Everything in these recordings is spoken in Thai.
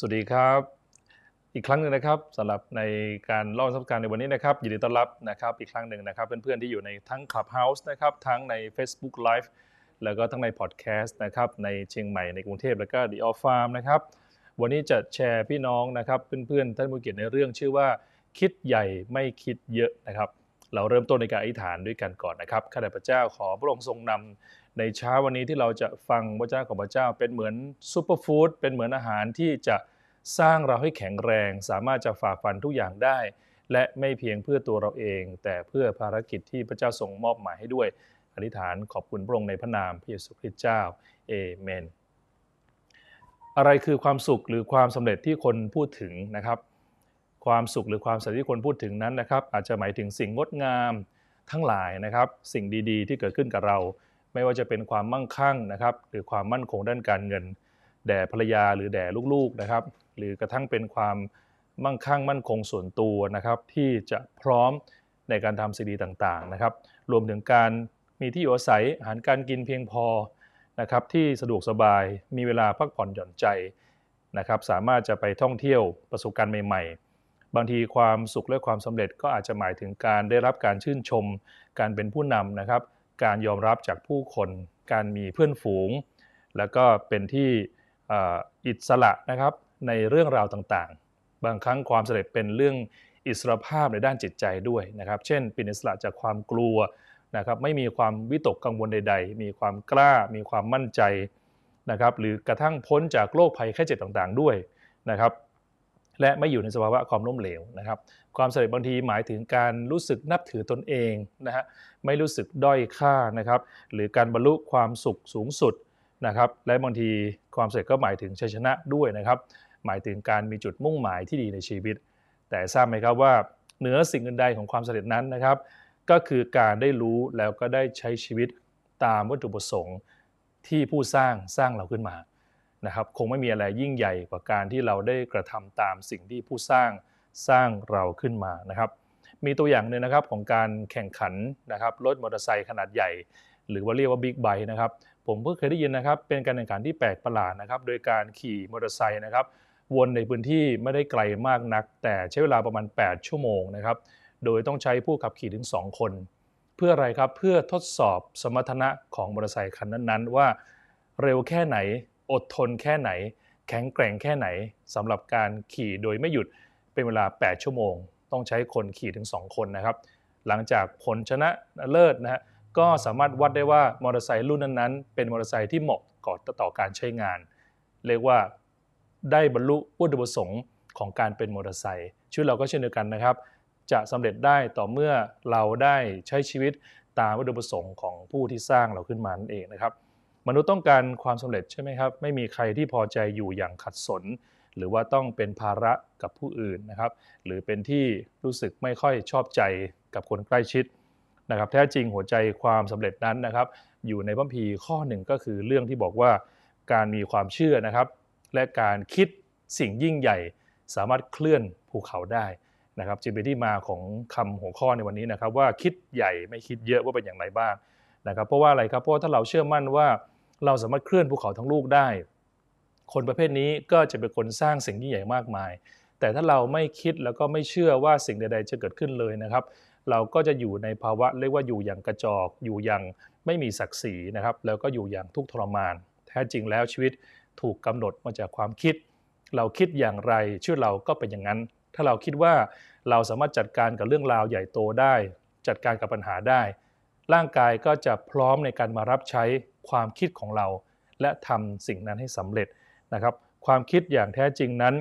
สวัสดีครับ อีกครั้งหนึ่งนะครับสำหรับในการเล่าประสบการณ์ในวันนี้นะครับยินดีต้อนรับนะครับอีกครั้งหนึ่งนะครับ เพื่อนๆที่อยู่ในทั้ง Clubhouse นะครับทั้งใน Facebook Live แล้วก็ทั้งในพอดแคสต์นะครับในเชียงใหม่ในกรุงเทพแล้วก็ The Off Farm นะครับวันนี้จะแชร์พี่น้องนะครับเพื่อนๆท่านผู้เกียรติในเรื่องชื่อว่า คิดใหญ่ไม่คิดเยอะนะครับ เราเริ่มต้นในการอธิษฐานด้วยกันก่อนนะครับข้าแต่พระเจ้าขอพระองค์ทรงนำ ในเช้าวันนี้ที่เราจะฟังพระเจ้าของพระเจ้าเป็นเหมือนซูเปอร์ฟู้ดเป็นเหมือนอาหารที่จะสร้างเราให้แข็งแรง สามารถจะฝ่าฟันทุกอย่างได้ และไม่เพียงเพื่อตัวเราเอง แต่เพื่อภารกิจที่พระเจ้าทรงมอบหมายให้ด้วยอธิษฐานขอบคุณพระองค์ในพระนามพระเยซูคริสต์เจ้าเอเมนอะไรคือความสุขหรือความสำเร็จที่คนพูดถึงนะครับ ความสุขหรือความสำเร็จที่คนพูดถึงนั้นนะครับ อาจจะหมายถึงสิ่งงดงามทั้งหลายนะครับ สิ่งดีๆ ที่เกิดขึ้นกับเรา ไม่ว่าจะเป็นความมั่งคั่งนะครับ หรือความมั่นคงด้านการเงิน แด่ภรรยาหรือแด่ลูกๆนะครับ หรือกระทั่งเป็นความมั่งคั่งมั่นคงส่วนตัวนะครับ ที่จะพร้อมในการทำสิ่งดีต่างๆนะครับ รวมถึงการมีที่อยู่อาศัยอาหารการกินเพียงพอนะครับ ที่สะดวกสบายมีเวลาพักผ่อนหย่อนใจนะครับ สามารถจะไปท่องเที่ยวประสบการณ์ใหม่ ๆ บางทีความสุขและความสำเร็จก็อาจจะหมายถึงการได้รับการชื่นชม การเป็นผู้นำนะครับ การยอมรับจากผู้คน การมีเพื่อนฝูง แล้วก็เป็นที่อิสระนะครับในเรื่องราวต่างๆ บางครั้งความสำเร็จเป็นเรื่องอิสรภาพในด้านจิตใจด้วยนะครับ เช่นเป็นอิสระจากความกลัวนะครับ ไม่มีความวิตกกังวลใด ๆ มีความกล้า มีความมั่นใจนะครับ หรือกระทั่งพ้นจากโรคภัยแค่เจ็บต่างๆ ด้วยนะครับ และไม่อยู่ในสภาวะความล้มเหลวนะครับ ความสำเร็จบางทีหมายถึงการรู้สึกนับถือตนเองนะฮะไม่รู้สึกด้อยค่านะครับหรือการบรรลุความสุขสูงสุดนะครับและบางทีความสำเร็จก็หมายถึงชัยชนะด้วยนะครับหมายถึงการมีจุดมุ่งหมายที่ดีในชีวิต แต่ทราบไหมครับว่าเหนือสิ่งอื่นใดของความสำเร็จนั้นนะครับ ก็คือการได้รู้แล้วก็ได้ใช้ชีวิตตามวัตถุประสงค์ที่ผู้สร้างสร้างเราขึ้นมานะครับคงไม่มีอะไรยิ่งใหญ่กว่าการที่เราได้กระทำตามสิ่งที่ผู้สร้าง สร้างเราขึ้นมานะครับมีตัวอย่างหนึ่งนะครับของการแข่งขันนะครับรถมอเตอร์ไซค์ขนาดใหญ่ หรือว่าเรียกว่าบิ๊กไบค์นะครับผมเพิ่งเคยได้ยินนะครับเป็นการแข่งขันที่แปลกประหลาดนะครับโดยการขี่มอเตอร์ไซค์นะครับวนในพื้นที่ไม่ได้ไกลมากนัก แต่ใช้เวลาประมาณ 8 ชั่วโมงนะครับโดยต้องใช้ผู้ขับขี่ถึง 2 คน เพื่ออะไรครับเพื่อทดสอบสมรรถนะของมอเตอร์ไซค์คันนั้นๆ ว่าเร็วแค่ไหน อดทนแค่ไหน แข็งแกร่งแค่ไหนสำหรับการขี่โดยไม่หยุด เป็นเวลา 8 ชั่วโมง ต้องใช้คนขี่ถึง 2 คนนะครับ หลังจากผลชนะเลิศนะฮะก็สามารถวัดได้ว่ามอเตอร์ไซค์รุ่นนั้นๆ เป็นมอเตอร์ไซค์ที่เหมาะก่อต่อการใช้งาน เรียกว่าได้บรรลุวัตถุประสงค์ของการเป็นมอเตอร์ไซค์ชีวิตเราก็เช่นเดียวกันนะครับ จะสำเร็จได้ต่อเมื่อเราได้ใช้ชีวิตตามวัตถุประสงค์ของผู้ที่สร้างเราขึ้นมานั่นเองนะครับ มนุษย์ต้องการความสำเร็จใช่ไหมครับ ไม่มีใครที่พอใจอยู่อย่างขัดสน หรือว่าต้องเป็นภาระกับผู้อื่นนะครับ หรือเป็นที่รู้สึกไม่ค่อยชอบใจกับคนใกล้ชิดนะครับ แท้จริงหัวใจความสำเร็จนั้นนะครับ อยู่ในพัมภีข้อหนึ่งก็คือเรื่องที่บอกว่าการมีความเชื่อนะครับ และการคิดสิ่งยิ่งใหญ่ สามารถเคลื่อนภูเขาได้นะครับจึงเป็นที่มาของคำหัวข้อในวันนี้นะครับ ว่าคิดใหญ่ไม่คิดเยอะว่าเป็นอย่างไรบ้างนะครับ เพราะว่าอะไรครับเพราะว่าถ้าเราเชื่อมั่นว่าเราสามารถเคลื่อนภูเขาทั้งลูกได้ คนประเภทนี้ก็จะเป็นคนสร้างสิ่งยิ่งใหญ่มากมาย แต่ถ้าเราไม่คิดแล้วก็ไม่เชื่อว่าสิ่งใด ๆ จะเกิดขึ้นเลยนะครับ เราก็จะอยู่ในภาวะเรียกว่าอยู่อย่างกระจอกอยู่อย่างไม่มีศักดิ์ศรีนะครับ แล้วก็อยู่อย่างทุกข์ทรมาน แท้จริงแล้วชีวิตถูกกำหนดมาจากความคิด เราคิดอย่างไรชีวิตเราก็เป็นอย่างนั้น ถ้าเราคิดว่าเราสามารถจัดการกับเรื่องราวใหญ่โตได้ จัดการกับปัญหาได้ ร่างกายก็จะพร้อมในการมารับใช้ความคิดของเรา และทำสิ่งนั้นให้สำเร็จ นะครับความคิดอย่างแท้จริงนั้น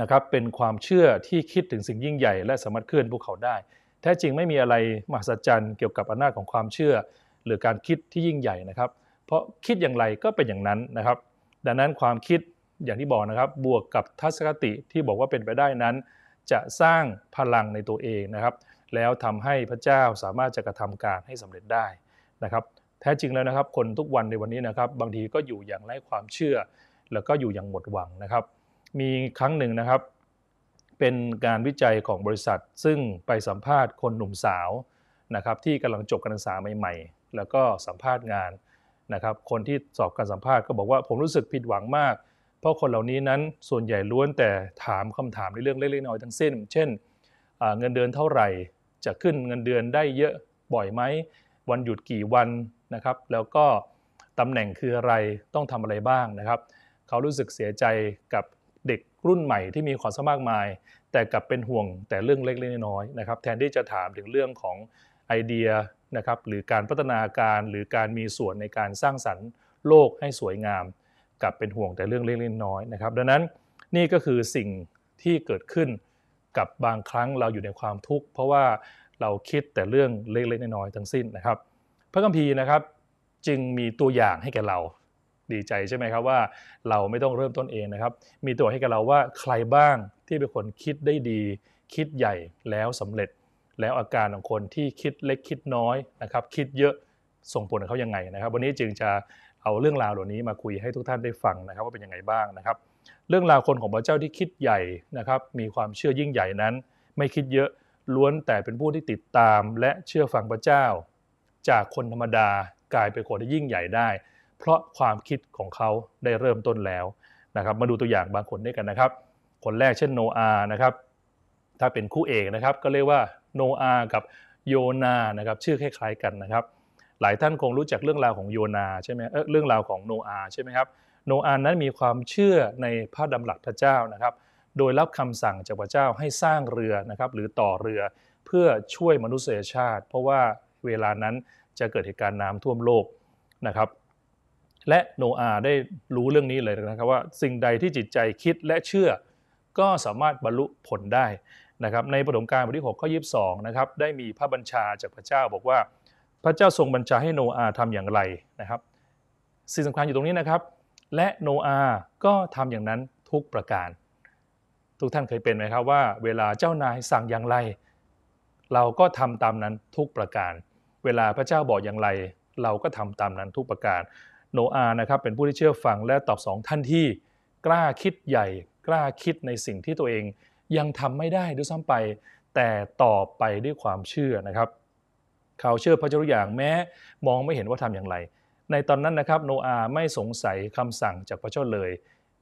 นะครับเป็นความเชื่อที่คิดถึงสิ่งยิ่งใหญ่ และสามารถเคลื่อนภูเขาได้ แท้จริงไม่มีอะไรมหัศจรรย์เกี่ยวกับอำนาจของความเชื่อ หรือการคิดที่ยิ่งใหญ่นะครับ เพราะคิดอย่างไรก็เป็นอย่างนั้นนะครับ ดังนั้นความคิดอย่างที่บอกนะครับ บวกกับทัศนคติที่บอกว่าเป็นไปได้นั้น จะสร้างพลังในตัวเองนะครับ แล้วทำให้พระเจ้าสามารถจะกระทำการให้สำเร็จได้นะครับ แท้จริงแล้วนะครับ คนทุกวันในวันนี้นะครับ บางทีก็อยู่อย่างไร้ความเชื่อ แล้วก็อยู่อย่างหมดหวังนะครับ มีครั้งหนึ่งนะครับ เป็นการวิจัยของบริษัท ซึ่งไปสัมภาษณ์คนหนุ่มสาวนะครับ ที่กำลังจบการศึกษาใหม่ๆ แล้วก็สัมภาษณ์งานนะครับ คนที่สอบการสัมภาษณ์ก็บอกว่าผมรู้สึกผิดหวังมาก เพราะคนเหล่านี้นั้นส่วนใหญ่ล้วนแต่ถามคำถามในเรื่องเล็กๆน้อยๆทั้งสิ้น เช่นเงินเดือนเท่าไหร่ จะขึ้นเงินเดือนได้เยอะบ่อยไหมวันหยุดกี่วัน นะครับ แล้วก็ตำแหน่งคืออะไรต้องทำอะไรบ้างนะครับเขารู้สึกเสียใจกับเด็กรุ่นใหม่ที่มีความสามารถมายแต่กลับเป็นห่วงแต่เรื่องเล็กๆน้อยๆนะครับ แทนที่จะถามถึงเรื่องของไอเดียนะครับหรือการพัฒนาการหรือการมีส่วนในการสร้างสรรค์โลกให้สวยงาม กลับเป็นห่วงแต่เรื่องเล็กๆน้อยๆนะครับ ดังนั้นนี่ก็คือสิ่งที่เกิดขึ้นกับบางครั้งเราอยู่ในความทุกข์เพราะว่าเราคิดแต่เรื่องเล็กๆน้อยๆทั้งสิ้นนะครับ พระคัมภีร์นะครับจึงมีตัวอย่างให้แก่เราดีใจใช่ไหมครับว่าเราไม่ต้องเริ่มต้นเองนะครับ มีตัวให้กับเราว่าใครบ้างที่เป็นคนคิดได้ดี คิดใหญ่แล้วสำเร็จ แล้วอาการของคนที่คิดเล็กคิดน้อยนะครับ คิดเยอะส่งผลกับเขายังไงนะครับ วันนี้จึงจะเอาเรื่องราวเหล่านี้มาคุยให้ทุกท่านได้ฟังนะครับ ว่าเป็นยังไงบ้างนะครับ เรื่องราวคนของพระเจ้าที่คิดใหญ่นะครับ มีความเชื่อยิ่งใหญ่นั้น ไม่คิดเยอะล้วนแต่เป็นผู้ที่ติดตามและเชื่อฟังพระเจ้า จากคนธรรมดากลายเป็นคนที่ยิ่งใหญ่ได้ เพราะความคิดของเขาได้เริ่มต้นแล้วนะครับ มาดูตัวอย่างบางคนด้วยกันนะครับ คนแรกเช่นโนอาห์นะครับ ถ้าเป็นคู่เอกนะครับ ก็เรียกว่าโนอาห์กับโยนานะครับ ชื่อคล้ายๆกันนะครับ หลายท่านคงรู้จักเรื่องราวของโยนาใช่ไหมเออเรื่องราวของโนอาห์ใช่ไหมครับ โนอาห์นั้นมีความเชื่อในพระดำรัสพระเจ้านะครับ โดยรับคำสั่งจากพระเจ้าให้สร้างเรือนะครับ หรือต่อเรือเพื่อช่วยมนุษยชาติ เพราะว่า เวลานั้นจะเกิดเหตุการณ์น้ำท่วมโลกนะครับ และโนอาได้รู้เรื่องนี้เลยนะครับว่าสิ่งใดที่จิตใจคิดและเชื่อ ก็สามารถบรรลุผลได้นะครับ ในปฐมกาลบทที่6ข้อ22นะครับได้มีพระบัญชาจากพระเจ้าบอกว่าพระเจ้าทรงบัญชาให้โนอาทำอย่างไรนะครับ สิ่งสำคัญอยู่ตรงนี้นะครับ และโนอาก็ทำอย่างนั้นทุกประการ ทุกท่านเคยเป็นไหมครับว่า เวลาเจ้านายสั่งอย่างไร เราก็ทำตามนั้นทุกประการ เวลาพระเจ้าบอกอย่างไร เราก็ทำตามนั้นทุกประการ โนอาห์นะครับเป็นผู้ที่เชื่อฟังและตอบสองท่านที่กล้าคิดใหญ่ กล้าคิดในสิ่งที่ตัวเองยังทำไม่ได้ด้วยซ้ำไป แต่ตอบไปด้วยความเชื่อนะครับ เขาเชื่อพระเจ้าอย่างแม้มองไม่เห็นว่าทำอย่างไร ในตอนนั้นนะครับโนอาห์ไม่สงสัยคำสั่งจากพระเจ้าเลย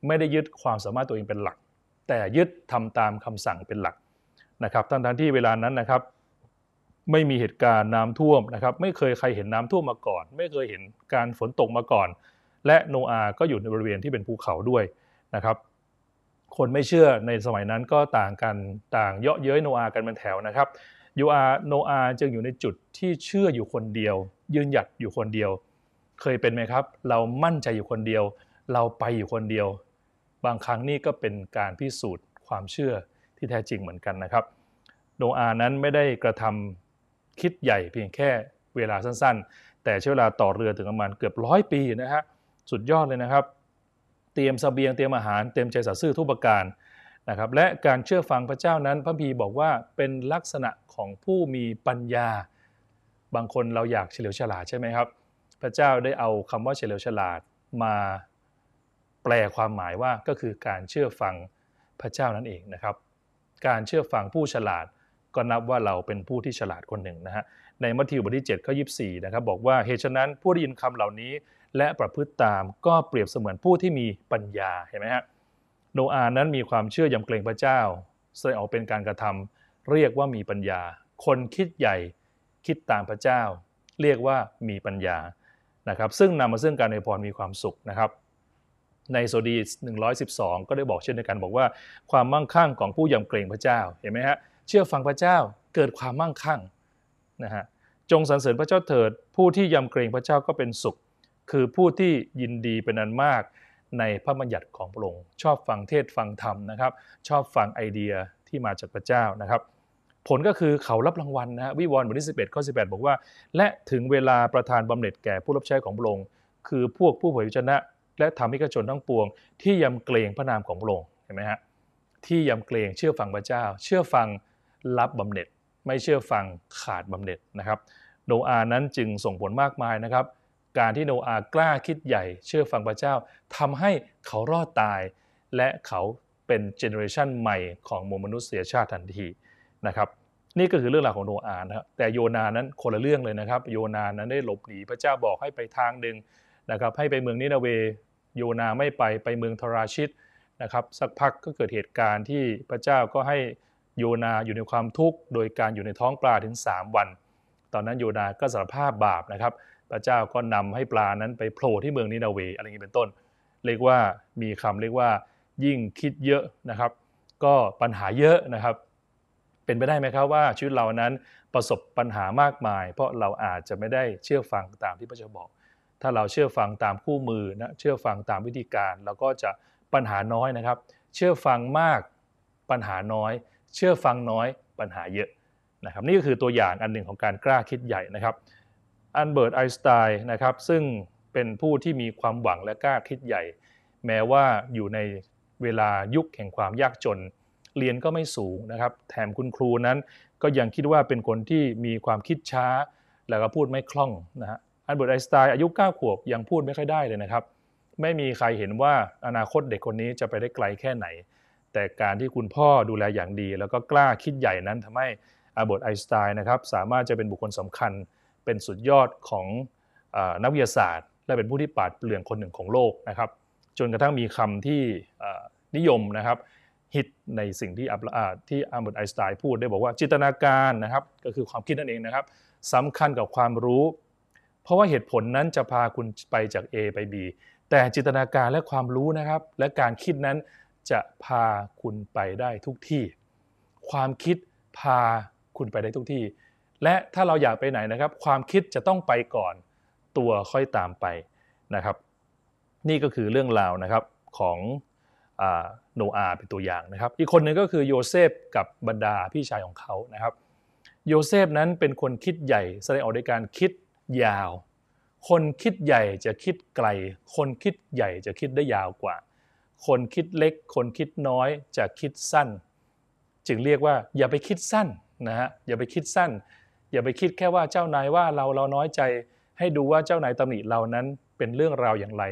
ไม่ได้ยึดความสามารถตัวเองเป็นหลัก แต่ยึดทำตามคำสั่งเป็นหลักนะครับทั้งที่เวลานั้นนะครับ ไม่มีเหตุการณ์น้ำท่วมนะครับไม่เคยใครเห็นน้ำท่วมมาก่อน ไม่เคยเห็นการฝนตกมาก่อน และโนอาก็อยู่ในบริเวณที่เป็นภูเขาด้วยนะครับ คนไม่เชื่อในสมัยนั้นก็ต่างกันต่างเยาะเย้ยโนอากันเป็นแถวนะครับยูอาโนอาจึงอยู่ในจุดที่เชื่ออยู่คนเดียว ยืนหยัดอยู่คนเดียว เคยเป็นไหมครับ เรามั่นใจอยู่คนเดียว เราไปอยู่คนเดียว บางครั้งนี่ก็เป็นการพิสูจน์ความเชื่อที่แท้จริงเหมือนกันนะครับ โนอานั้นไม่ได้กระทำ คิดใหญ่เพียงแค่เวลาสั้นๆ แต่ใช้เวลาต่อเรือถึงประมาณเกือบร้อยปีนะฮะสุดยอดเลยนะครับ เตรียมสเสบียงเตรียมอาหารเตรียมใจสัตย์ซื่อทุกประการนะครับและการเชื่อฟังพระเจ้านั้น พระพีบอกว่าเป็นลักษณะของผู้มีปัญญา บางคนเราอยากเฉลียวฉลาดใช่ไหมครับ พระเจ้าได้เอาคำว่าเฉลียวฉลาดมาแปลความหมายว่าก็คือการเชื่อฟังพระเจ้านั่นเองนะครับ การเชื่อฟังผู้ฉลาด ก็นับว่าเราเป็นผู้ที่ฉลาดคนหนึ่งนะฮะในมัทธิวบทที่7ข้อ24นะครับบอกว่าเหตุฉะนั้นผู้ได้ยินคำเหล่านี้ และประพฤติตามก็เปรียบเสมือนผู้ที่มีปัญญาเห็นไหมฮะโนอานั้นมีความเชื่อยำเกรงพระเจ้าแสดงออกเป็นการกระทำเรียกว่ามีปัญญา คนคิดใหญ่คิดตามพระเจ้า เรียกว่ามีปัญญานะครับซึ่งนำมาซึ่งการในพรมีความสุขนะครับในโซดี 112 ก็ได้บอกเช่นเดียวกันบอกว่า ความมั่งคั่งของผู้ยำเกรงพระเจ้าเห็นไหมฮะ เชื่อฟังพระเจ้าเกิดความมั่งคั่งนะฮะจงสรรเสริญพระเจ้าเถิด ผู้ที่ยำเกรงพระเจ้าก็เป็นสุข คือผู้ที่ยินดีเป็นอันมากในพระบัญญัติของพระองค์ชอบฟังเทศฟังธรรมนะครับ ชอบฟังไอเดียที่มาจากพระเจ้านะครับ ผลก็คือเขารับรางวัลนะวิวรณ์บทที่11ข้อ18 บอกว่า และถึงเวลาประทานบำเหน็จแก่ผู้รับใช้ของพระองค์คือพวกผู้เผยพระชนะ และทำให้กระชนทั้งปวง ที่ยำเกรงพระนามของพระองค์เห็นไหมฮะที่ยำเกรงเชื่อฟังพระเจ้า เชื่อฟัง รับบำเหน็จ ไม่เชื่อฟังขาดบำเหน็จนะครับโนอานั้นจึงส่งผลมากมายนะครับ การที่โนอากล้าคิดใหญ่เชื่อฟังพระเจ้าทำให้เขารอดตาย และเขาเป็นเจเนอเรชันใหม่ของมนุษยชาติทันทีนะครับนี่ก็คือเรื่องราวของโนอานะครับแต่โยนานั้นคนละเรื่องเลยนะครับ โยนานั้นได้หลบหนีพระเจ้าบอกให้ไปทางหนึ่งนะครับให้ไปเมืองนินาเวโยนาไม่ไปไปเมืองทราชิตนะครับสักพักก็เกิดเหตุการณ์ที่พระเจ้าก็ให้ โยนาอยู่ในความทุกข์โดยการอยู่ในท้องปลาถึง 3 วัน ตอนนั้นโยนาก็สารภาพบาปนะครับ พระเจ้าก็นำให้ปลานั้นไปโผล่ที่เมืองนินาเวอะไรอย่างนี้เป็นต้น เรียกว่ามีคำเรียกว่ายิ่งคิดเยอะนะครับ ก็ปัญหาเยอะนะครับ เป็นไปได้ไหมครับว่าชีวิตเรานั้นประสบปัญหามากมาย เพราะเราอาจจะไม่ได้เชื่อฟังตามที่พระเจ้าบอก ถ้าเราเชื่อฟังตามคู่มือนะเชื่อฟังตามวิธีการเราก็จะปัญหาน้อยนะครับ เชื่อฟังมากปัญหาน้อย เชื่อฟังน้อยปัญหาเยอะนะครับนี่ก็คือตัวอย่างอันหนึ่งของการกล้าคิดใหญ่นะครับอันเบิร์ตไอน์สไตน์นะครับซึ่งเป็นผู้ที่มีความหวังและกล้าคิดใหญ่ แม้ว่าอยู่ในเวลายุคแห่งความยากจน เรียนก็ไม่สูงนะครับ แถมคุณครูนั้นก็ยังคิดว่าเป็นคนที่มีความคิดช้า แล้วก็พูดไม่คล่องนะฮะอันเบิร์ตไอน์สไตน์อายุ 9 ขวบยังพูดไม่ค่อยได้เลยนะครับ ไม่มีใครเห็นว่าอนาคตเด็กคนนี้จะไปได้ไกลแค่ไหน แต่การที่คุณพ่อดูแลอย่างดี แล้วก็กล้าคิดใหญ่นั้นทำให้อัลเบิร์ตไอน์สไตน์นะครับสามารถจะเป็นบุคคลสำคัญเป็นสุดยอดของอนักวิทยาศาสตร์ และเป็นผู้ที่ปราดเปรื่องคนหนึ่งของโลกนะครับจนกระทั่งมีคำที่นิยมนะครับฮิตในสิ่งที่ที่อัลเบิร์ตไอน์สไตน์พูดได้บอกว่าจินตนาการนะครับก็คือความคิดนั่นเองนะครับสำคัญกับความรู้ เพราะว่าเหตุผลนั้นจะพาคุณไปจาก A ไป B แต่จินตนาการและความรู้นะครับ และการคิดนั้น จะพาคุณไปได้ทุกที่ ความคิดพาคุณไปได้ทุกที่ และถ้าเราอยากไปไหนนะครับ ความคิดจะต้องไปก่อน ตัวค่อยตามไปนะครับ นี่ก็คือเรื่องราวนะครับของโนอาเป็นตัวอย่างนะครับ อีกคนหนึ่งก็คือโยเซฟกับบรรดาพี่ชายของเขานะครับ โยเซฟนั้นเป็นคนคิดใหญ่แสดงออกในการคิดยาว คนคิดใหญ่จะคิดไกล คนคิดใหญ่จะคิดได้ยาวกว่า คนคิดเล็ก คนคิดน้อยจะคิดสั้น จึงเรียกว่าอย่าไปคิดสั้นนะฮะอย่าไปคิดสั้น อย่าไปคิดแค่ว่าเจ้านายว่าเราเราน้อยใจ ให้ดูว่าเจ้านายตำหนิเรานั้นเป็นเรื่องราวอย่างไร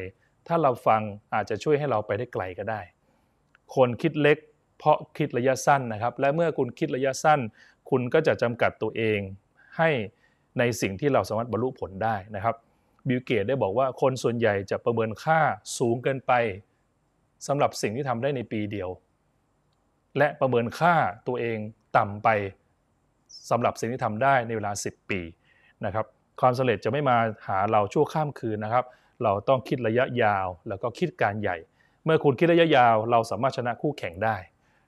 ถ้าเราฟังอาจจะช่วยให้เราไปได้ไกลก็ได้ คนคิดเล็ก เพราะคิดระยะสั้นนะครับ และเมื่อคุณคิดระยะสั้น คุณก็จะจำกัดตัวเองให้ในสิ่งที่เราสามารถบรรลุผลได้นะครับบิลเกตได้บอกว่าคนส่วนใหญ่จะประเมินค่าสูงเกินไป สำหรับสิ่งที่ทำได้ในปีเดียว และประเมินค่าตัวเองต่ำไปสำหรับสิ่งที่ทำได้ในเวลา 10 ปีนะครับความสำเร็จจะไม่มาหาเราชั่วข้ามคืนนะครับ เราต้องคิดระยะยาวแล้วก็คิดการใหญ่ เมื่อคุณคิดระยะยาว เราสามารถชนะคู่แข่งได้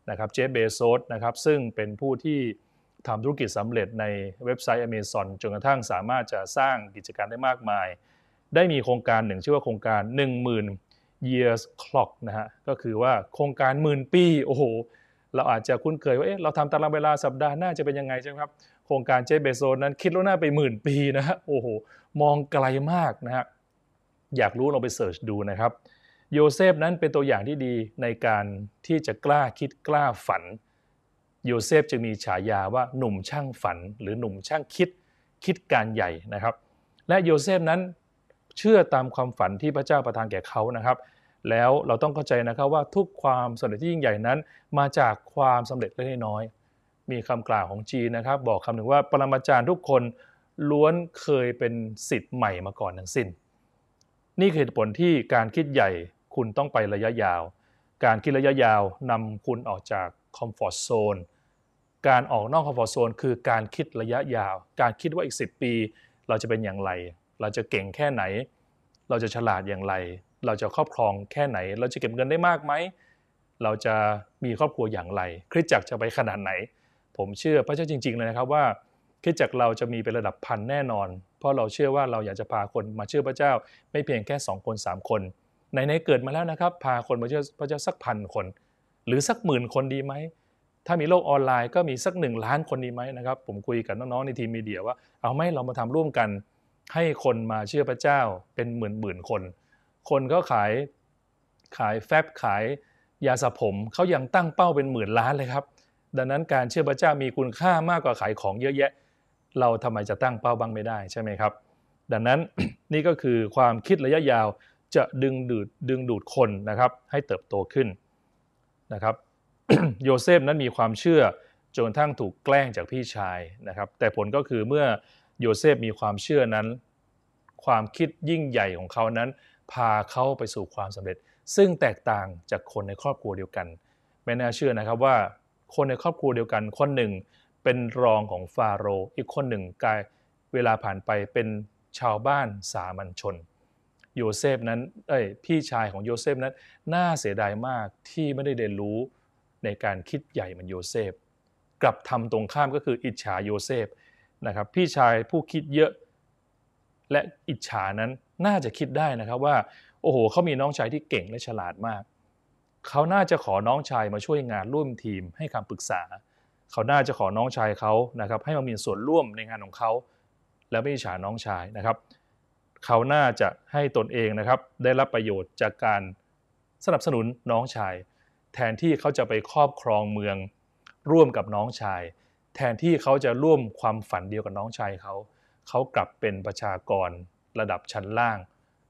นะครับเจฟเบโซสนะครับซึ่งเป็นผู้ที่ทำธุรกิจสำเร็จในเว็บไซต์ Amazon จนกระทั่งสามารถจะสร้างกิจการได้มากมาย ได้มีโครงการหนึ่งชื่อว่าโครงการ 10,000 years clock นะฮะก็คือว่าโครงการหมื่นปีโอ้โหเราอาจจะคุ้นเคยว่าเอ๊ะเราทำตารางเวลาสัปดาห์หน้าจะเป็นยังไงใช่ไหมครับโครงการเจฟฟ์ เบโซสนั้นคิดล่วงหน้าไปหมื่นปีนะฮะโอ้โหมองไกลมากนะฮะอยากรู้ลองไป search ดูนะครับโยเซฟนั้นเป็นตัวอย่างที่ดีในการที่จะกล้าคิดกล้าฝัน โยเซฟจึงมีฉายาว่าหนุ่มช่างฝัน หรือหนุ่มช่างคิดคิดการใหญ่นะครับ และโยเซฟนั้น เชื่อตามความฝันที่พระเจ้าประทานแก่เขานะครับ แล้วเราต้องเข้าใจนะครับว่าทุกความสำเร็จที่ยิ่งใหญ่นั้น มาจากความสำเร็จเล็กน้อย มีคำกล่าวของจีนนะครับ บอกคำหนึ่งว่าปรมาจารย์ทุกคนล้วนเคยเป็นศิษย์ใหม่มาก่อนทั้งสิ้น นี่คือเหตุผลที่การคิดใหญ่คุณต้องไประยะยาว การคิดระยะยาวนำคุณออกจาก comfort zone การออกนอก comfort zone คือการคิดระยะยาว การคิดว่าอีก 10 ปี เราจะเป็นอย่างไร เราจะเก่งแค่ไหน เราจะฉลาดอย่างไร เราจะครอบครองแค่ไหน เราจะเก็บเงินได้มากไหม เราจะมีครอบครัวอย่างไรคริสจักรจะไปขนาดไหน ผมเชื่อพระเจ้าจริง ๆ เลยนะครับว่าคริสจักรเราจะมีเป็นระดับพันแน่นอน เพราะเราเชื่อว่าเราอยากจะพาคนมาเชื่อพระเจ้า ไม่เพียงแค่ 2 คน 3 คนในในเกิดมาแล้วนะครับ พาคนมาเชื่อพระเจ้าสักพันคน หรือสักหมื่นคนดีไหมถ้ามีโลกออนไลน์ก็มีสักหนึ่งล้านคนดีไหมนะครับ ผมคุยกับน้องๆในทีมมีเดียว่าเอาไหมเรามาทำร่วมกัน ให้คนมาเชื่อพระเจ้าเป็นหมื่นหมื่นคน คนก็ขายขายแฟบขายยาสระผมเขายังตั้งเป้าเป็นหมื่นล้านเลยครับ ดังนั้นการเชื่อพระเจ้ามีคุณค่ามากกว่าขายของเยอะแยะ เราทำไมจะตั้งเป้าบ้างไม่ได้ใช่ไหมครับ ดังนั้นนี่ก็คือความคิดระยะยาวจะดึงดูดดึงดูดคนนะครับให้เติบโตขึ้นนะครับ โยเซฟนั้นมีความเชื่อจนกระทั่งถูกแกล้งจากพี่ชายนะครับ แต่ผลก็คือเมื่อ โยเซฟมีความเชื่อนั้น ความคิดยิ่งใหญ่ของเขานั้น พาเขาไปสู่ความสำเร็จ ซึ่งแตกต่างจากคนในครอบครัวเดียวกัน ไม่น่าเชื่อนะครับว่า คนในครอบครัวเดียวกัน คนหนึ่งเป็นรองของฟาโรห์อีกคนหนึ่งกลายเวลาผ่านไปเป็นชาวบ้านสามัญชนโยเซฟนั้นเอ้ยพี่ชายของโยเซฟนั้น น่าเสียดายมากที่ไม่ได้เรียนรู้ในการคิดใหญ่เหมือนโยเซฟกลับทำตรงข้ามก็คืออิจฉาโยเซฟ นะครับพี่ชายผู้คิดเยอะและอิจฉานั้นน่าจะคิดได้นะครับว่า โอ้โหเขามีน้องชายที่เก่งและฉลาดมาก เขาน่าจะขอน้องชายมาช่วยงานร่วมทีมให้คำปรึกษา เขาน่าจะขอน้องชายเขานะครับให้มามีส่วนร่วมในงานของเขา แล้วไม่อิจฉาน้องชายนะครับ เขาน่าจะให้ตนเองนะครับ ได้รับประโยชน์จากการสนับสนุนน้องชาย แทนที่เขาจะไปครอบครองเมืองร่วมกับน้องชาย แทนที่เขาจะร่วมความฝันเดียวกับน้องชายเขาเขากลับเป็นประชากรระดับชั้นล่าง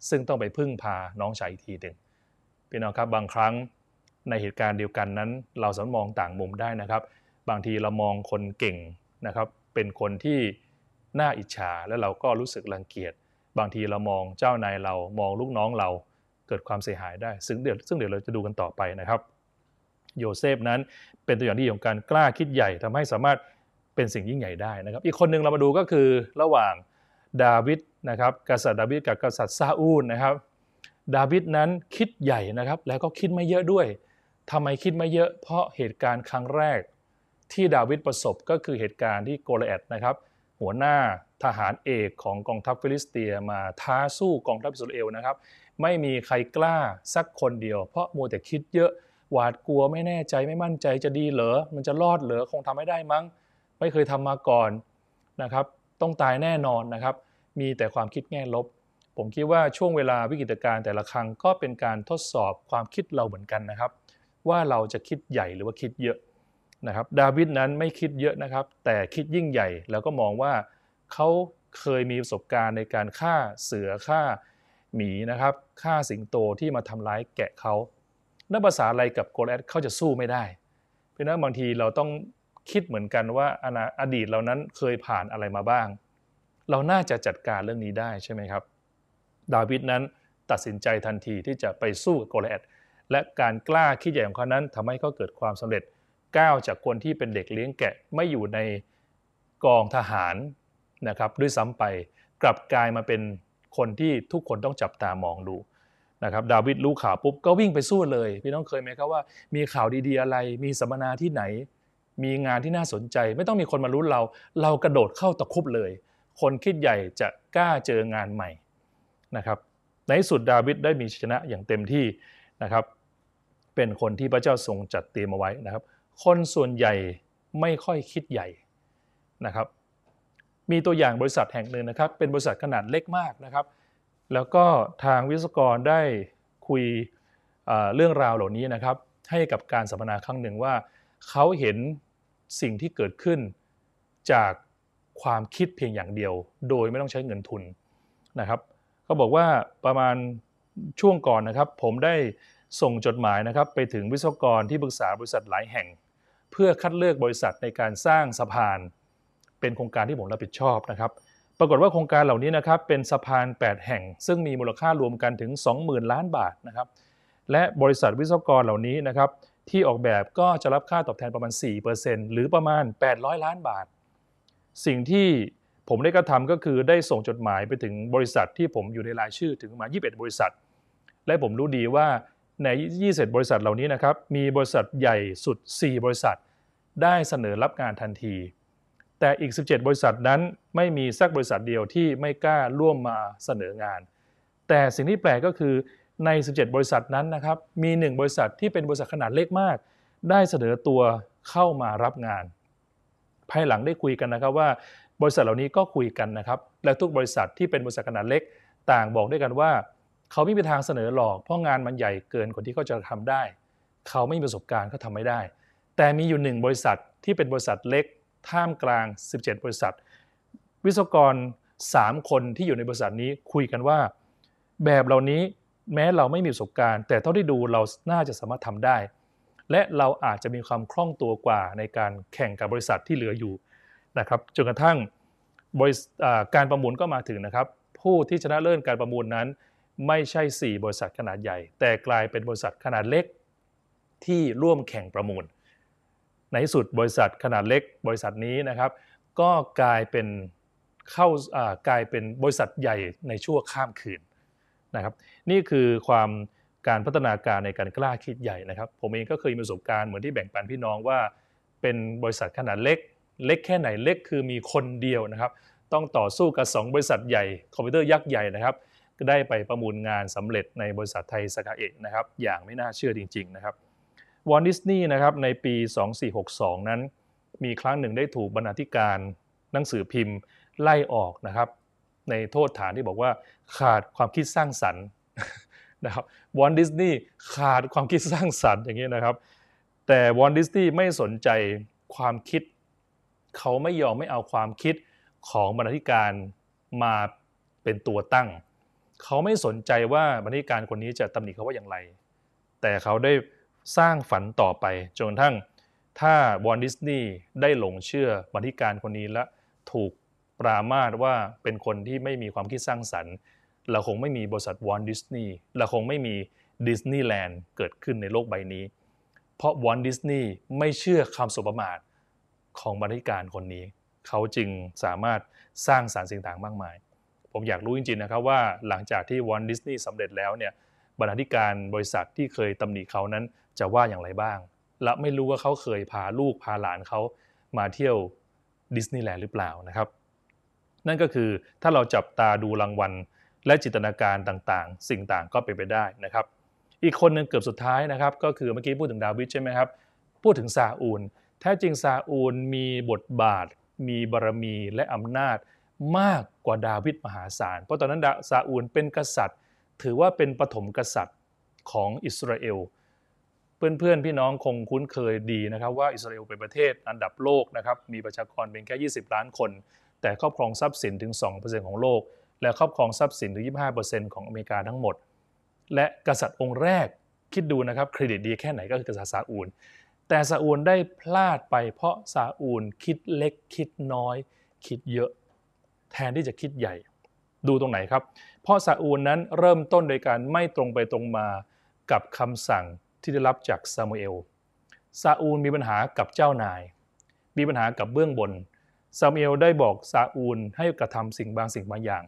ซึ่งต้องไปพึ่งพาน้องชายอีกทีหนึ่งพี่น้องครับบางครั้งในเหตุการณ์เดียวกันนั้น เราสามารถมองต่างมุมได้นะครับ บางทีเรามองคนเก่งนะครับ เป็นคนที่น่าอิจฉาแล้วเราก็รู้สึกรังเกียจบางทีเรามองเจ้านายเรามองลูกน้องเราเกิดความเสียหายได้ ซึ่งเดี๋ยวซึ่งเดี๋ยวเราจะดูกันต่อไปนะครับ โยเซฟนั้นเป็นตัวอย่างที่ของการกล้าคิดใหญ่ทำให้สามารถ เป็นสิ่งยิ่งใหญ่ได้นะครับ อีกคนหนึ่งเรามาดูก็คือระหว่างดาวิดนะครับกษัตริย์ดาวิดกับกษัตริย์ซาอูลนะครับ ดาวิดนั้นคิดใหญ่นะครับ แล้วก็คิดไม่เยอะด้วยทำไมคิดไม่เยอะ เพราะเหตุการณ์ครั้งแรก ที่ดาวิดประสบก็คือเหตุการณ์ที่โกลิอัทนะครับ หัวหน้าทหารเอกของกองทัพฟิลิสเตียมาท้าสู้กองทัพอิสราเอลนะครับ ไม่มีใครกล้าสักคนเดียว เพราะมัวแต่คิดเยอะหวาดกลัวไม่แน่ใจไม่มั่นใจจะดีเหรอมันจะรอดเหรอคงทำไม่ได้มั้ง ไม่เคยทำมาก่อนนะครับ ต้องตายแน่นอนนะครับ มีแต่ความคิดแง่ลบ ผมคิดว่าช่วงเวลาวิกฤตการณ์แต่ละครั้งก็เป็นการทดสอบความคิดเราเหมือนกันนะครับ ว่าเราจะคิดใหญ่หรือว่าคิดเยอะนะครับ ดาวิดนั้นไม่คิดเยอะนะครับ แต่คิดยิ่งใหญ่ แล้วก็มองว่าเขาเคยมีประสบการณ์ในการฆ่าเสือฆ่าหมีนะครับฆ่าสิงโตที่มาทำร้ายแกะเขานักภาษาอะไรกับโกลแอดเขาจะสู้ไม่ได้ เพราะนั้นบางทีเราต้อง คิดเหมือนกันว่าอดีตเรานั้นเคยผ่านอะไรมาบ้าง เราน่าจะจัดการเรื่องนี้ได้ใช่ไหมครับ ดาวิดนั้นตัดสินใจทันทีที่จะไปสู้กับโกลแอดและการกล้าคิดใหญ่ของเขานั้นทำให้เขาเกิดความสำเร็จก้าวจากคนที่เป็นเด็กเลี้ยงแกะไม่อยู่ในกองทหารนะครับด้วยซ้ำไปกลับกลายมาเป็นคนที่ทุกคนต้องจับตามองดูนะครับดาวิดรู้ข่าวปุ๊บก็วิ่งไปสู้เลย พี่น้องเคยไหมครับว่ามีข่าวดีๆอะไร มีสัมมนาที่ไหน มีงานที่น่าสนใจ ไม่ต้องมีคนมารุ้นเรา เรากระโดดเข้าตะคุบเลย คนคิดใหญ่จะกล้าเจองานใหม่นะครับในสุดดาวิดได้มีชนะอย่างเต็มที่นะครับ เป็นคนที่พระเจ้าทรงจัดเตรียมเอาไว้นะครับ คนส่วนใหญ่ไม่ค่อยคิดใหญ่นะครับ มีตัวอย่างบริษัทแห่งหนึ่งนะครับ เป็นบริษัทขนาดเล็กมากนะครับ แล้วก็ทางวิศวกรได้คุยเรื่องราวเหล่านี้นะครับ ให้กับการสัมมนาครั้งหนึ่งว่าเขาเห็น สิ่งที่เกิดขึ้นจากความคิดเพียงอย่างเดียว โดยไม่ต้องใช้เงินทุนนะครับเขาบอกว่าประมาณช่วงก่อนนะครับ ผมได้ส่งจดหมายนะครับ ไปถึงวิศวกรที่ปรึกษาบริษัทหลายแห่ง เพื่อคัดเลือกบริษัทในการสร้างสะพาน เป็นโครงการที่ผมรับผิดชอบนะครับ ปรากฏว่าโครงการเหล่านี้นะครับเป็นสะพาน 8 แห่ง ซึ่งมีมูลค่ารวมกันถึง 20,000 ล้านบาทนะครับ และบริษัทวิศวกรเหล่านี้นะครับ ที่ออกแบบก็จะรับค่าตอบแทนประมาณ 4%หรือประมาณ 800 ล้านบาท สิ่งที่ผมได้กระทำก็คือได้ส่งจดหมายไปถึงบริษัทที่ผมอยู่ในรายชื่อถึงมา 21 บริษัท และผมรู้ดีว่าใน20บริษัทเหล่านี้นะครับ มีบริษัทใหญ่สุด 4 บริษัท ได้เสนอรับงานทันที แต่อีก 17 บริษัทนั้นไม่มีสักบริษัทเดียวที่ไม่กล้าร่วมมาเสนองาน แต่สิ่งที่แปลกก็คือ ใน 17 บริษัทนั้นนะครับ มี 1 บริษัทที่เป็นบริษัทขนาดเล็กมาก ได้เสนอตัวเข้ามารับงาน ภายหลังได้คุยกันนะครับว่า บริษัทเหล่านี้ก็คุยกันนะครับ และทุกบริษัทที่เป็นบริษัทขนาดเล็ก ต่างบอกด้วยกันว่า เขาไม่มีทางเสนอหรอก เพราะงานมันใหญ่เกินกว่าที่เขาจะทำได้ เขาไม่มีประสบการณ์เขาทำไม่ได้ แต่มีอยู่หนึ่งบริษัทที่เป็นบริษัทเล็ก ท่ามกลาง 17 บริษัท วิศวกร 3 คนที่อยู่ในบริษัทนี้คุยกันว่า แบบเหล่านี้ แม้เราไม่มีประสบการณ์ แต่เท่าที่ดูเราน่าจะสามารถทำได้ และเราอาจจะมีความคล่องตัวกว่าในการแข่งกับบริษัทที่เหลืออยู่นะครับจนกระทั่งการประมูลก็มาถึงนะครับผผู้ที่ชนะเลิศการประมูลนั้น ไม่ใช่ 4 บริษัทขนาดใหญ่ แต่กลายเป็นบริษัทขนาดเล็กที่ร่วมแข่งประมูล ในที่สุดบริษัทขนาดเล็ก บริษัทนี้นะครับ ก็กลายเป็นเข้ากลายเป็นบริษัทใหญ่ในชั่วข้ามคืน นะครับนี่คือความการพัฒนาการในการกล้าคิดใหญ่นะครับ ผมเองก็เคยมีประสบการณ์เหมือนที่แบ่งปันพี่น้องว่า เป็นบริษัทขนาดเล็ก เล็กแค่ไหนเล็กคือมีคนเดียวนะครับ ต้องต่อสู้กับ 2 บริษัทใหญ่คอมพิวเตอร์ยักษ์ใหญ่นะครับก็ได้ไปประมูลงานสำเร็จในบริษัทไทยสกาเอกนะครับอย่างไม่น่าเชื่อจริง ๆ นะครับวอลต์ ดิสนีย์นะครับในปี 2462 นั้น มีครั้งหนึ่งได้ถูกบรรณาธิการหนังสือพิมพ์ไล่ออกนะครับ ในโทษฐานที่บอกว่าขาดความคิดสร้างสรรค์นะครับวอลต์ ดิสนีย์ขาดความคิดสร้างสรรค์อย่างนี้นะครับ แต่วอลต์ ดิสนีย์ไม่สนใจความคิด เขาไม่ยอมไม่เอาความคิดของบรรณาธิการมาเป็นตัวตั้ง เขาไม่สนใจว่าบรรณาธิการคนนี้จะตำหนิเขาว่าอย่างไร แต่เขาได้สร้างฝันต่อไปจนกระทั่งถ้าวอลต์ ดิสนีย์ได้หลงเชื่อบรรณาธิการคนนี้และถูก ปรามาสว่าเป็นคนที่ไม่มีความคิดสร้างสรรค์ เราคงไม่มีบริษัทวอลต์ ดิสนีย์เราคงไม่มีดิสนีย์แลนด์เกิดขึ้นในโลกใบนี้ เพราะวอลต์ ดิสนีย์ไม่เชื่อคำสบประมาทของบรรณาธิการคนนี้ เขาจึงสามารถสร้างสรรค์สิ่งต่างมากมาย ผมอยากรู้จริงๆนะครับว่าหลังจากที่วอลต์ ดิสนีย์สำเร็จแล้วเนี่ยบรรณาธิการบริษัทที่เคยตำหนิเขานั้นจะว่าอย่างไรบ้าง และไม่รู้ว่าเขาเคยพาลูกพาหลานเขามาเที่ยวดิสนีย์แลนด์หรือเปล่านะครับ นั่นก็คือถ้าเราจับตาดูรางวัล และจินตนาการต่างๆ สิ่งต่างก็เป็นไปได้นะครับ อีกคนหนึ่งเกือบสุดท้ายนะครับ ก็คือเมื่อกี้พูดถึงดาวิดใช่ไหมครับ พูดถึงซาอูล แท้จริงซาอูลมีบทบาท มีบารมีและอำนาจมากกว่าดาวิดมหาศาล เพราะตอนนั้นซาอูลเป็นกษัตริย์ ถือว่าเป็นปฐมกษัตริย์ของอิสราเอลเพื่อนๆ พี่น้องคงคุ้นเคยดีนะครับว่าอิสราเอลเป็นประเทศอันดับโลกนะครับมีประชากรเป็นแค่ 20 ล้านคน แต่ครอบครองทรัพย์สินถึง 2%ของโลก และครอบครองทรัพย์สินถึง 25%ของอเมริกาทั้งหมด และกษัตริย์องค์แรกคิดดูนะครับเครดิตดีแค่ไหนก็คือกษัตริย์ซาอูล แต่ซาอูลได้พลาดไปเพราะซาอูลคิดเล็กคิดน้อย คิดเยอะ แทนที่จะคิดใหญ่ ดูตรงไหนครับ เพราะซาอูลนั้นเริ่มต้นโดยการไม่ตรงไปตรงมากับคำสั่งที่ได้รับจากซามูเอลซาอูลมีปัญหากับเจ้านาย มีปัญหากับเบื้องบน ซามูเอลได้บอกซาอูลให้กระทำสิ่งบางสิ่งบางอย่าง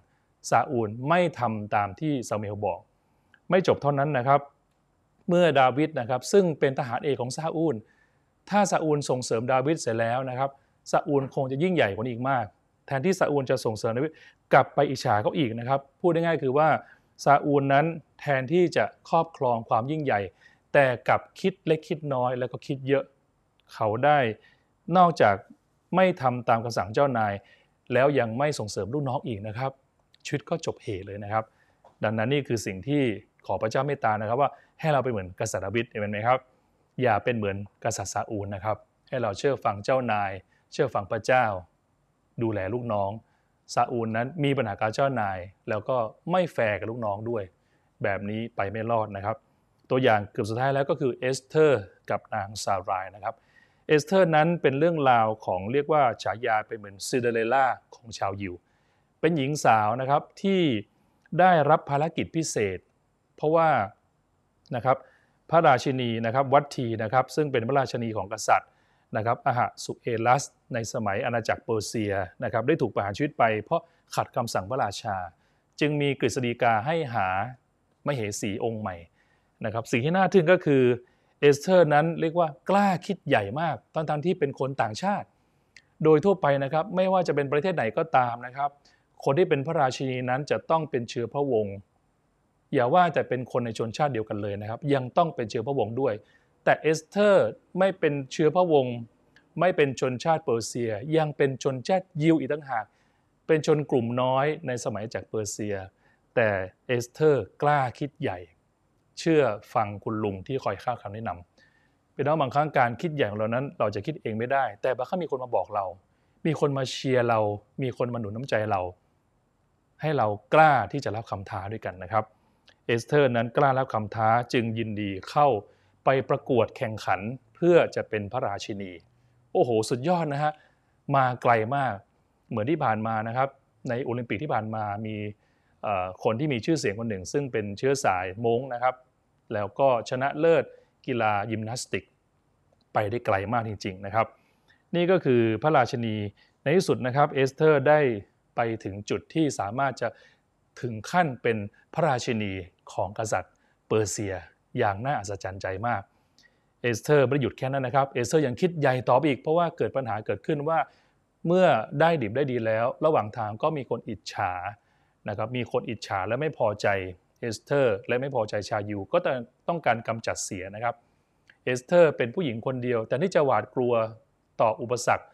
ซาอูลไม่ทำตามที่ซามูเอลบอก ไม่จบเท่านั้นนะครับ เมื่อดาวิดนะครับซึ่งเป็นทหารเอกของซาอูล ถ้าซาอูลส่งเสริมดาวิดเสร็จแล้วนะครับ ซาอูลคงจะยิ่งใหญ่กว่านี้อีกมาก แทนที่ซาอูลจะส่งเสริมดาวิดกลับไปอิจฉาเขาอีกนะครับ พูดง่ายๆคือว่าซาอูลนั้นแทนที่จะครอบครองความยิ่งใหญ่ แต่กลับคิดเล็กคิดน้อยแล้วก็คิดเยอะ เขาได้นอกจาก ไม่ทำตามคำสั่งเจ้านาย แล้วยังไม่ส่งเสริมลูกน้องอีกนะครับชีวิตก็จบเห่เลยนะครับ ดังนั้นนี่คือสิ่งที่ขอพระเจ้าเมตตานะครับ ว่าให้เราเป็นเหมือนกษัตริย์ดาวิดเห็นไหมครับ อย่าเป็นเหมือนกษัตริย์ซาอูลนะครับ ให้เราเชื่อฟังเจ้านาย เชื่อฟังพระเจ้า ดูแลลูกน้องซาอูลนั้นมีปัญหากับเจ้านาย แล้วก็ไม่แฟร์กับลูกน้องด้วย แบบนี้ไปไม่รอดนะครับ ตัวอย่างเกือบสุดท้ายแล้วก็คือเอสเธอร์ กับนางซารายนะครับ เอสเธอร์นั้นเป็นเรื่องราวของเรียกว่าฉายาเป็นเหมือนซินเดอเรลล่าของชาวยิว เป็นหญิงสาวนะครับที่ได้รับภารกิจพิเศษ เพราะว่านะครับพระราชินีนะครับวัตถีนะครับซึ่งเป็นพระราชินีของกษัตริย์นะครับอาหะสุเอลัส ในสมัยอาณาจักรเปอร์เซียนะครับได้ถูกประหารชีวิตไป เพราะขัดคำสั่งพระราชา จึงมีกฤษฎีกาให้หามเหสีองค์ใหม่นะครับสิ่งที่น่าทึ่งก็คือ เอสเธอร์นั้นเรียกว่ากล้าคิดใหญ่มากตั้งทั้งที่เป็นคนต่างชาติ โดยทั่วไปนะครับไม่ว่าจะเป็นประเทศไหนก็ตามนะครับ คนที่เป็นพระราชินีนั้นจะต้องเป็นเชื้อพระวงศ์อย่าว่าแต่เป็นคนในชนชาติเดียวกันเลยนะครับ ยังต้องเป็นเชื้อพระวงศ์ด้วย แต่เอสเธอร์ไม่เป็นเชื้อพระวงศ์ไม่เป็นชนชาติเปอร์เซีย ยังเป็นชนชาติยิวอีกต่างหาก เป็นชนกลุ่มน้อยในสมัยจากเปอร์เซีย แต่เอสเธอร์กล้าคิดใหญ่ เชื่อฟังคุณลุงที่คอยข้าวคำแนะนำเป็นน้องบางครั้งการคิดอย่างเรานั้น เราจะคิดเองไม่ได้ แต่บางครั้งมีคนมาบอกเรา มีคนมาเชียร์เรา มีคนมาหนุนน้ำใจเรา ให้เรากล้าที่จะรับคำท้าด้วยกันนะครับ เอสเธอร์นั้นกล้ารับคำท้าจึงยินดีเข้าไปประกวดแข่งขันเพื่อจะเป็นพระราชินี โอ้โห สุดยอดนะฮะมาไกลมากเหมือนที่ผ่านมานะครับ ในโอลิมปิกที่ผ่านมามีคนที่มีชื่อเสียงคนหนึ่ง ซึ่งเป็นเชื้อสายมงนะครับ แล้วก็ชนะเลิศกีฬายิมนาสติก ไปได้ไกลมากจริงๆนะครับ นี่ก็คือพระราชินีในที่สุดนะครับเอสเธอร์ได้ไปถึงจุดที่สามารถจะถึงขั้นเป็นพระราชินีของกษัตริย์เปอร์เซียอย่างน่าอัศจรรย์ใจมากเอสเธอร์ไม่ได้หยุดแค่นั้นนะครับเอสเธอร์ยังคิดใหญ่ต่อไปอีกเพราะว่าเกิดปัญหาเกิดขึ้นว่าเมื่อได้ดิบได้ดีแล้ว ระหว่างทางก็มีคนอิจฉานะครับมีคนอิจฉาและไม่พอใจ เอสเธอร์และไม่พอใจชาวยิวก็ต้องการกำจัดเสียนะครับ เอสเธอร์เป็นผู้หญิงคนเดียว แทนที่จะหวาดกลัวต่ออุปสรรค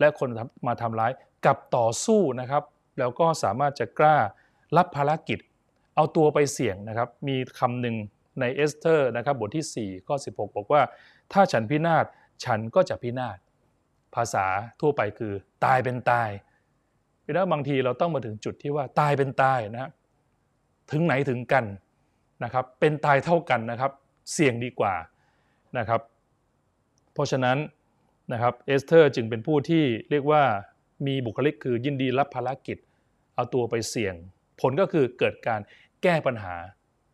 และคนมาทำร้ายกับต่อสู้นะครับ แล้วก็สามารถจะกล้ารับภารกิจ เอาตัวไปเสี่ยงนะครับ มีคำหนึ่งในเอสเธอร์นะครับบทที่ 4 ข้อ 16 บอกว่า ถ้าฉันพินาศฉันก็จะพินาศภาษาทั่วไปคือ ตายเป็นตายแล้วบางทีเราต้องมาถึงจุดที่ว่าตายเป็นตายนะครับ ถึงไหนถึงกันนะครับเป็นตายเท่ากันนะครับเสี่ยงดีกว่านะครับเพราะฉะนั้นนะครับเอสเธอร์จึงเป็นผู้ที่เรียกว่ามีบุคลิกคือยินดีรับภารกิจ เอาตัวไปเสี่ยง ผลก็คือเกิดการแก้ปัญหา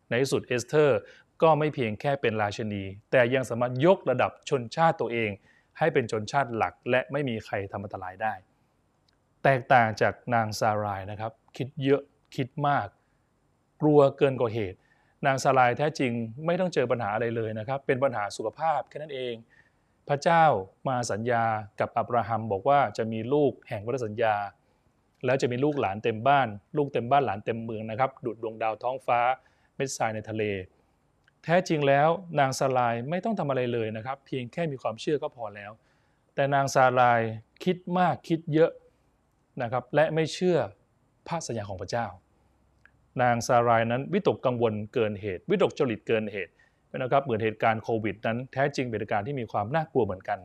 ในที่สุดเอสเธอร์ ก็ไม่เพียงแค่เป็นราชนี แต่ยังสามารถยกระดับชนชาติตัวเอง ให้เป็นชนชาติหลัก และไม่มีใครทำอันตรายได้ แตกต่างจากนางซารายนะครับ คิดเยอะคิดมาก กลัวเกินกว่าเหตุ นางซารายแท้จริงไม่ต้องเจอปัญหาอะไรเลยนะครับ เป็นปัญหาสุขภาพแค่นั้นเอง พระเจ้ามาสัญญากับอับราฮัมบอกว่าจะมีลูกแห่งพันสัญญา แล้วจะมีลูกหลานเต็มบ้าน ลูกเต็มบ้านหลานเต็มเมืองนะครับดุดดวงดาวท้องฟ้าเม็ดทรายในทะเล แท้จริงแล้วนางซาลายไม่ต้องทำอะไรเลยนะครับ เพียงแค่มีความเชื่อก็พอแล้ว แต่นางซาลายคิดมากคิดเยอะนะครับและไม่เชื่อพระสัญญาของพระเจ้า นางซารายนั้นวิตกกังวลเกินเหตุ วิตกจริตเกินเหตุนะครับเหมือนเหตุการณ์โควิดนั้นแท้จริงเป็นเหตุการณ์ที่มีความน่ากลัวเหมือนกัน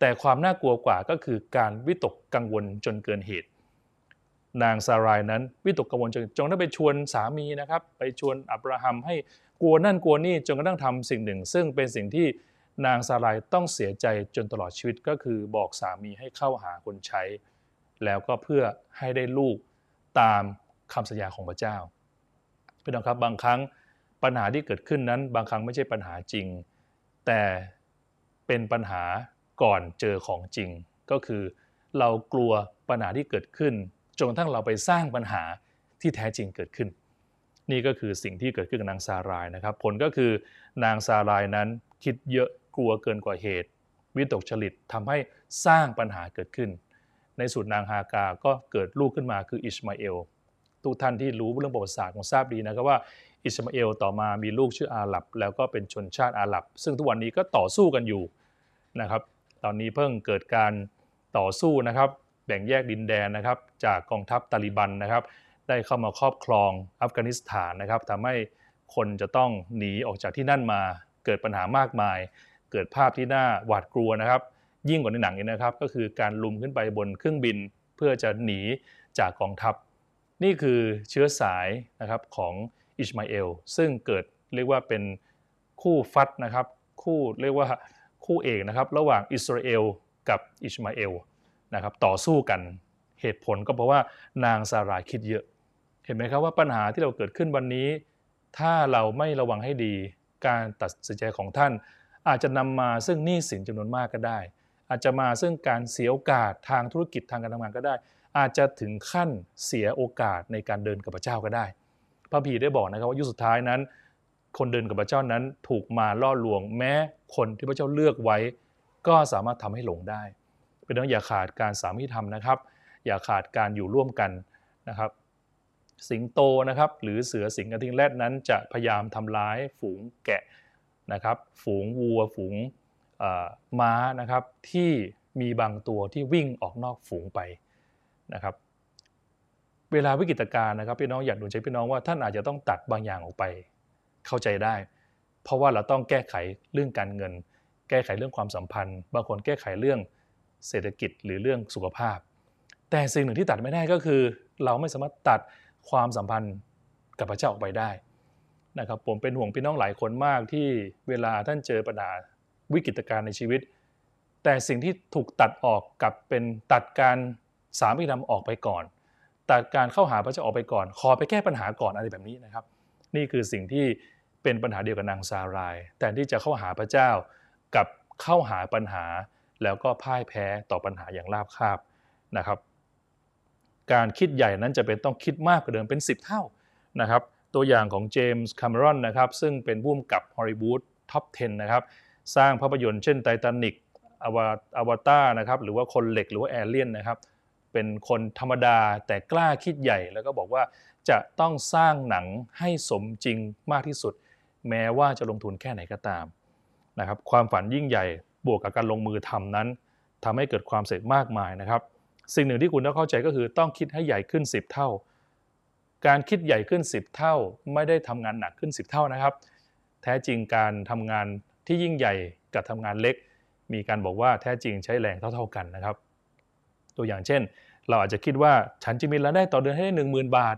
แต่ความน่ากลัวกว่าก็คือการวิตกกังวลจนเกินเหตุ นางซารายนั้นวิตกกังวลจนจงได้ไปชวนสามีนะครับไปชวนอับราฮัมให้กลัวนั่นกลัวนี่จนกระทั่งทำสิ่งหนึ่ง ซึ่งเป็นสิ่งที่นางซารายต้องเสียใจจนตลอดชีวิตก็คือบอกสามีให้เข้าหาคนใช้ แล้วก็เพื่อให้ได้ลูกตามคำสัญญาของพระเจ้า พี่น้องครับบางครั้งปัญหาที่เกิดขึ้นนั้น บางครั้งไม่ใช่ปัญหาจริง แต่เป็นปัญหาก่อนเจอของจริง ก็คือเรากลัวปัญหาที่เกิดขึ้นจนกระทั่งเราไปสร้างปัญหาที่แท้จริงเกิดขึ้น นี่ก็คือสิ่งที่เกิดขึ้นกับนางซารายนะครับ ผลก็คือนางซารายนั้นคิดเยอะกลัวเกินกว่าเหตุ วิตกจริตทำให้สร้างปัญหาเกิดขึ้น ในสุดนางฮากาก็เกิดลูกขึ้นมาคืออิสมาเอล ทุกท่านที่รู้เรื่องประวัติศาสตร์คงทราบดีนะครับว่าอิสมาเอลต่อมามีลูกชื่ออาหรับ แล้วก็เป็นชนชาติอาหรับ ซึ่งทุกวันนี้ก็ต่อสู้กันอยู่นะครับ ตอนนี้เพิ่งเกิดการต่อสู้นะครับ แบ่งแยกดินแดนนะครับ จากกองทัพตาลิบันนะครับ ได้เข้ามาครอบครองอัฟกานิสถานนะครับทำให้คนจะต้องหนีออกจากที่นั่นมา เกิดปัญหามากมาย เกิดภาพที่น่าหวาดกลัวนะครับ ยิ่งกว่าในหนังนี้นะครับ ก็คือการลุมขึ้นไปบนเครื่องบินเพื่อจะหนีจากกองทัพ นี่คือเชื้อสายนะครับของอิชมาเอลซึ่งเกิดเรียกว่าเป็นคู่ฟัดนะครับคู่เรียกว่าคู่เอกนะครับระหว่างอิสราเอลกับอิชมาเอลนะครับต่อสู้กันเหตุผลก็เพราะว่านางซาราคิดเยอะ เห็นไหมครับว่าปัญหาที่เราเกิดขึ้นวันนี้ ถ้าเราไม่ระวังให้ดี การตัดสินใจของท่าน อาจจะนำมาซึ่งหนี้สินจำนวนมากก็ได้ อาจจะมาซึ่งการเสียโอกาสทางธุรกิจทางการทำงานก็ได้ อาจจะถึงขั้นเสียโอกาสในการเดินกับพระเจ้าก็ได้ พระพีได้บอกนะครับว่ายุคสุดท้ายนั้น คนเดินกับพระเจ้านั้นถูกมาล่อลวง แม้คนที่พระเจ้าเลือกไว้ ก็สามารถทำให้หลงได้ เป็นต้องอย่าขาดการสามีธรรมนะครับ อย่าขาดการอยู่ร่วมกันนะครับ สิงโตนะครับ หรือเสือสิงกระทิงแรดนั้น จะพยายามทำร้ายฝูงแกะนะครับ ฝูงวัว ฝูงม้านะครับที่มีบางตัวที่วิ่งออกนอกฝูงไป นะครับ เวลาวิกฤตการณ์นะครับพี่น้องอยากดูใจพี่น้องว่าท่านอาจจะต้องตัดบางอย่างออกไป เข้าใจได้ เพราะว่าเราต้องแก้ไขเรื่องการเงิน แก้ไขเรื่องความสัมพันธ์ บางคนแก้ไขเรื่องเศรษฐกิจหรือเรื่องสุขภาพ แต่สิ่งหนึ่งที่ตัดไม่ได้ก็คือ เราไม่สามารถตัดความสัมพันธ์กับพระเจ้าออกไปได้นะครับผมเป็นห่วงพี่น้องหลายคนมากที่เวลาท่านเจอปัญหาวิกฤตการณ์ในชีวิต แต่สิ่งที่ถูกตัดออกกับเป็นตัดการ สามีธรรมออกไปก่อน แตัดการเข้าหาพระเจ้าออกไปก่อน ขอไปแก้ปัญหาก่อนอะไรแบบนี้นะครับ นี่คือสิ่งที่เป็นปัญหาเดียวกับนางซาราย แต่ที่จะเข้าหาพระเจ้ากับเข้าหาปัญหา แล้วก็พ่ายแพ้ต่อปัญหาอย่างราบคาบนะครับ การคิดใหญ่นั้นจะเป็นต้องคิดมากกว่าเดิมเป็น 10 เท่านะครับ ตัวอย่างของเจมส์คาเมรอนนะครับซึ่งเป็นผู้กำกับฮอลลีวูด top 10 นะครับ สร้างภาพยนตร์เช่นไททานิกอวอวตารนะครับหรือว่าคนเหล็กหรือว่าแอเลียนนะครับ เป็นคนธรรมดาแต่กล้าคิดใหญ่ แล้วก็บอกว่าจะต้องสร้างหนังให้สมจริงมากที่สุด แม้ว่าจะลงทุนแค่ไหนก็ตามนะครับความฝันยิ่งใหญ่บวกกับการลงมือทำนั้นทำให้เกิดความสำเร็จมากมายนะครับ สิ่งหนึ่งที่คุณต้องเข้าใจก็คือต้องคิดให้ใหญ่ขึ้น 10 เท่า การคิดใหญ่ขึ้น 10 เท่า ไม่ได้ทำงานหนักขึ้น 10 เท่านะครับ แท้จริงการทำงานที่ยิ่งใหญ่กับทำงานเล็ก มีการบอกว่าแท้จริงใช้แรงเท่า ๆกันนะครับ ตัวอย่างเช่น เราอาจจะคิดว่าฉันจะมีรายได้ต่อเดือนให้หนึ่งหมื่นบาท